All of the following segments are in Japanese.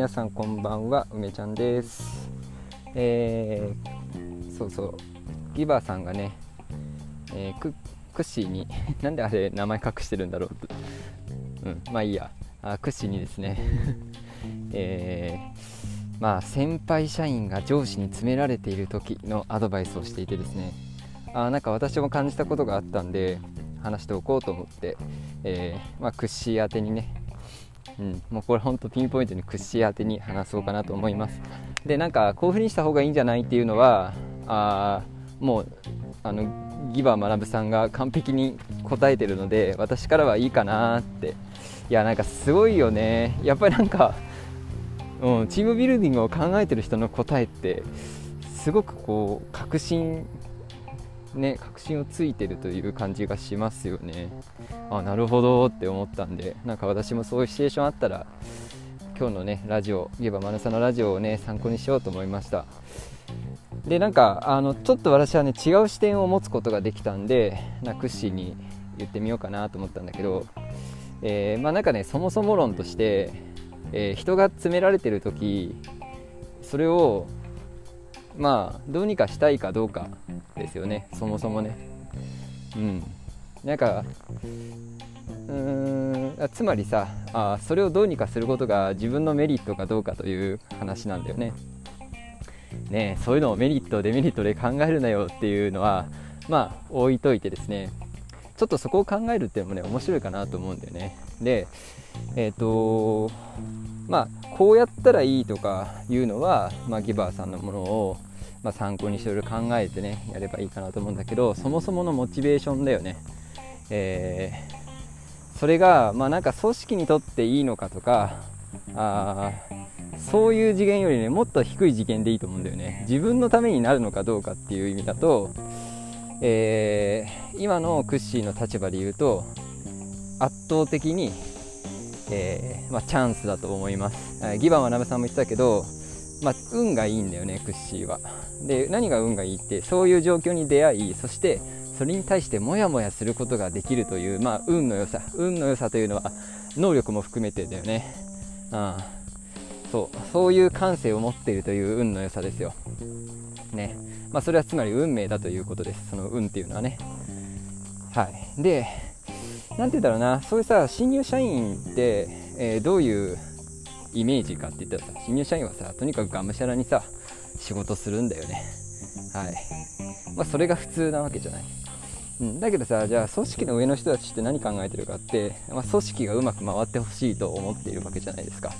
皆さんこんばんは梅ちゃんです。えー、そうそう。ギバーさんがね、えー、クッシーに なんであれ名前隠してるんだろう。うんまあいいや。あクッシーにですね。えー、まあ先輩社員が上司に詰められている時のアドバイスをしていてですね。あなんか私も感じたことがあったんで話しておこうと思って、えー、まあ、クッシー宛てにねうん、もうこれほんとピンポイントに屈指当てに話そうかなと思います。でなんかこういう風にした方がいいんじゃないっていうのはあもうあのギバー学さんが完璧に答えてるので私からはいいかなって。いやなんかすごいよね。やっぱりなんか、うん、チームビルディングを考えてる人の答えってすごくこう確信ね確信をついてるという感じがしますよね。あなるほどって思ったんでなんか私もそういうシチュエーションあったら今日のねラジオ言えばマヌさんのラジオをね参考にしようと思いました。でなんかあのちょっと私はね違う視点を持つことができたんでなクッシーに言ってみようかなと思ったんだけど、えー、まあなんかねそもそも論として、えー、人が詰められてる時それをまあどうにかしたいかどうかですよね。そもそもね。うん。なんかうーんつまりさあそれをどうにかすることが自分のメリットかどうかという話なんだよね。ねそういうのをメリットデメリットで考えるなよっていうのはまあ置いといてですね。ちょっとそこを考えるっていうのもね面白いかなと思うんだよね。でえっ、ー、とまあこうやったらいいとかいうのは、まあ、ギバーさんのものをまあ、参考にしていろいろ考えてねやればいいかなと思うんだけどそもそものモチベーションだよね、えー、それがまあなんか組織にとっていいのかとかあそういう次元よりねもっと低い次元でいいと思うんだよね。自分のためになるのかどうかっていう意味だと、えー、今のクッシーの立場で言うと圧倒的に、えーまあ、チャンスだと思います。ギバンはなべさんも言ってたけどまあ、運がいいんだよねクッシーは。で何が運がいいってそういう状況に出会いそしてそれに対してモヤモヤすることができるという、まあ、運の良さ運の良さというのは能力も含めてだよね。ああそうそういう感性を持っているという運の良さですよ。ね。まあ、それはつまり運命だということです。その運っていうのはね。はい。で何て言うんだろうな。そういうさ新入社員って、えー、どういうイメージかって言ったらさ新入社員はさとにかくがむしゃらにさ仕事するんだよね。はい。まあそれが普通なわけじゃない。うん、だけどさじゃあ組織の上の人たちって何考えてるかって、まあ、組織がうまく回ってほしいと思っているわけじゃないですか。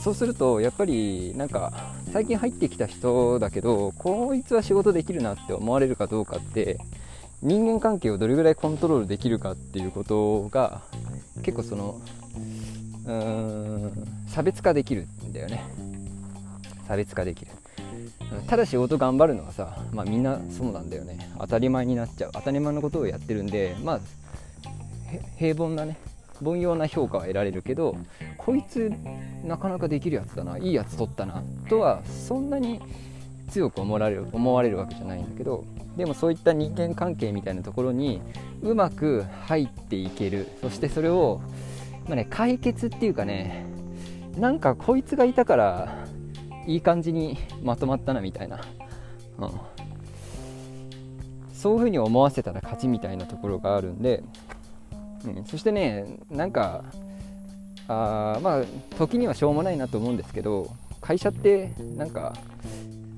そうするとやっぱりなんか最近入ってきた人だけどこいつは仕事できるなって思われるかどうかって人間関係をどれぐらいコントロールできるかっていうことが結構そのうーん差別化できるんだよね。差別化できる。ただ仕事頑張るのはさ、まあ、みんなそうなんだよね。当たり前になっちゃう。当たり前のことをやってるんでまあ平凡なね凡庸な評価は得られるけどこいつなかなかできるやつだないいやつ取ったなとはそんなに強く思われる思われるわけじゃないんだけどでもそういった人間関係みたいなところにうまく入っていける。そしてそれをまあね、解決っていうかねなんかこいつがいたからいい感じにまとまったなみたいな、うん、そういう風に思わせたら勝ちみたいなところがあるんで、そしてねなんかあまあ時にはしょうもないなと思うんですけど会社ってなんか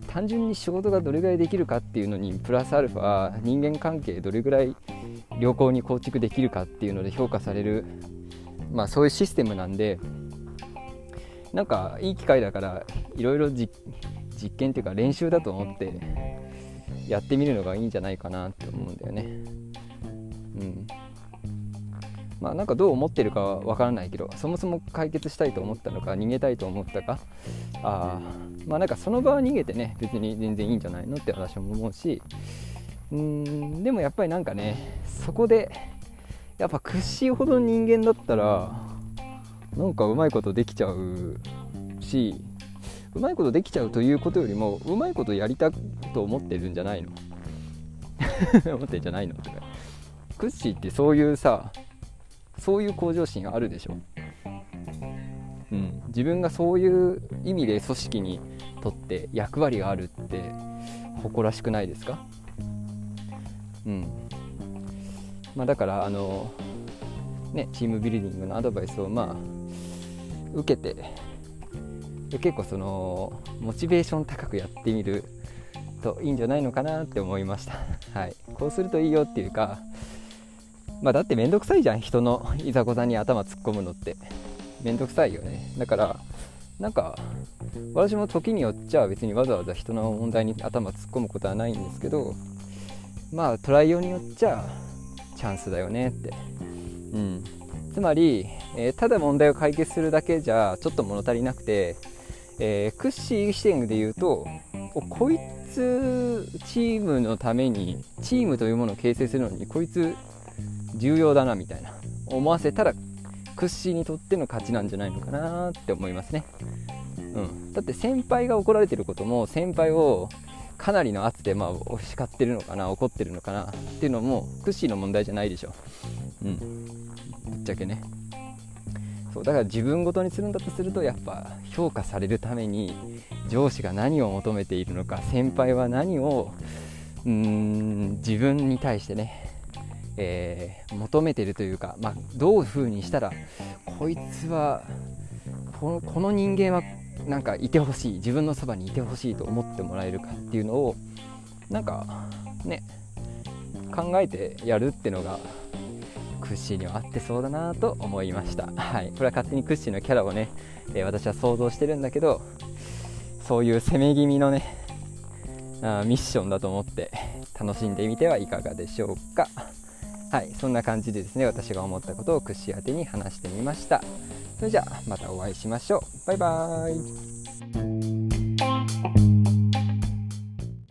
単純に仕事がどれぐらいできるかっていうのにプラスアルファ人間関係どれぐらい良好に構築できるかっていうので評価されるまあ、そういうシステムなんでなんかいい機会だからいろいろ実験っていうか練習だと思ってやってみるのがいいんじゃないかなって思うんだよね。まあなんかどう思ってるかは分からないけどそもそも解決したいと思ったのか逃げたいと思ったかあまあなんかその場は逃げてね別に全然いいんじゃないのって私も思うしうんでもやっぱりなんかねそこでやっぱ屈指ほど人間だったらなんかうまいことできちゃうしうまいことできちゃうということよりもうまいことやりたくと思ってるんじゃないの？思ってんじゃないの？とかクッシーってそういうさそういう向上心あるでしょ。うん、自分がそういう意味で組織にとって役割があるって誇らしくないですか？うん。まあ、だからあの、ね、チームビルディングのアドバイスをまあ受けて結構そのモチベーション高くやってみるといいんじゃないのかなって思いました、はい、こうするといいよっていうかまあだって面倒くさいじゃん。人のいざこざに頭突っ込むのって。面倒くさいよね。だからなんか私も時によっちゃ別にわざわざ人の問題に頭突っ込むことはないんですけどまあトライ用によっちゃチャンスだよねって、うん、つまり、えー、ただ問題を解決するだけじゃちょっと物足りなくて、えー、クッシー視点で言うとこいつチームのためにチームというものを形成するのにこいつ重要だなみたいな思わせたらクッシーにとっての勝ちなんじゃないのかなって思いますね、うん、だって先輩が怒られてることも先輩をかなりの圧でまあ叱ってるのかな怒ってるのかなっていうのもクッシーの問題じゃないでしょ。うん。ぶっちゃけね。そうだから自分ごとにするんだとするとやっぱ評価されるために上司が何を求めているのか先輩は何をうーん自分に対してね、えー、求めてるというか、まあ、どういうふうにしたらこいつはこのこの人間はなんかいてほしい自分のそばにいてほしいと思ってもらえるかっていうのをなんかね考えてやるってのがクッシーには合ってそうだなと思いました、はい、これは勝手にクッシーのキャラをね、えー、私は想像してるんだけどそういう攻め気味のねあミッションだと思って楽しんでみてはいかがでしょうか。はいそんな感じでですね私が思ったことをクッシー宛てに話してみました。それじゃあまたお会いしましょう。バイバーイ。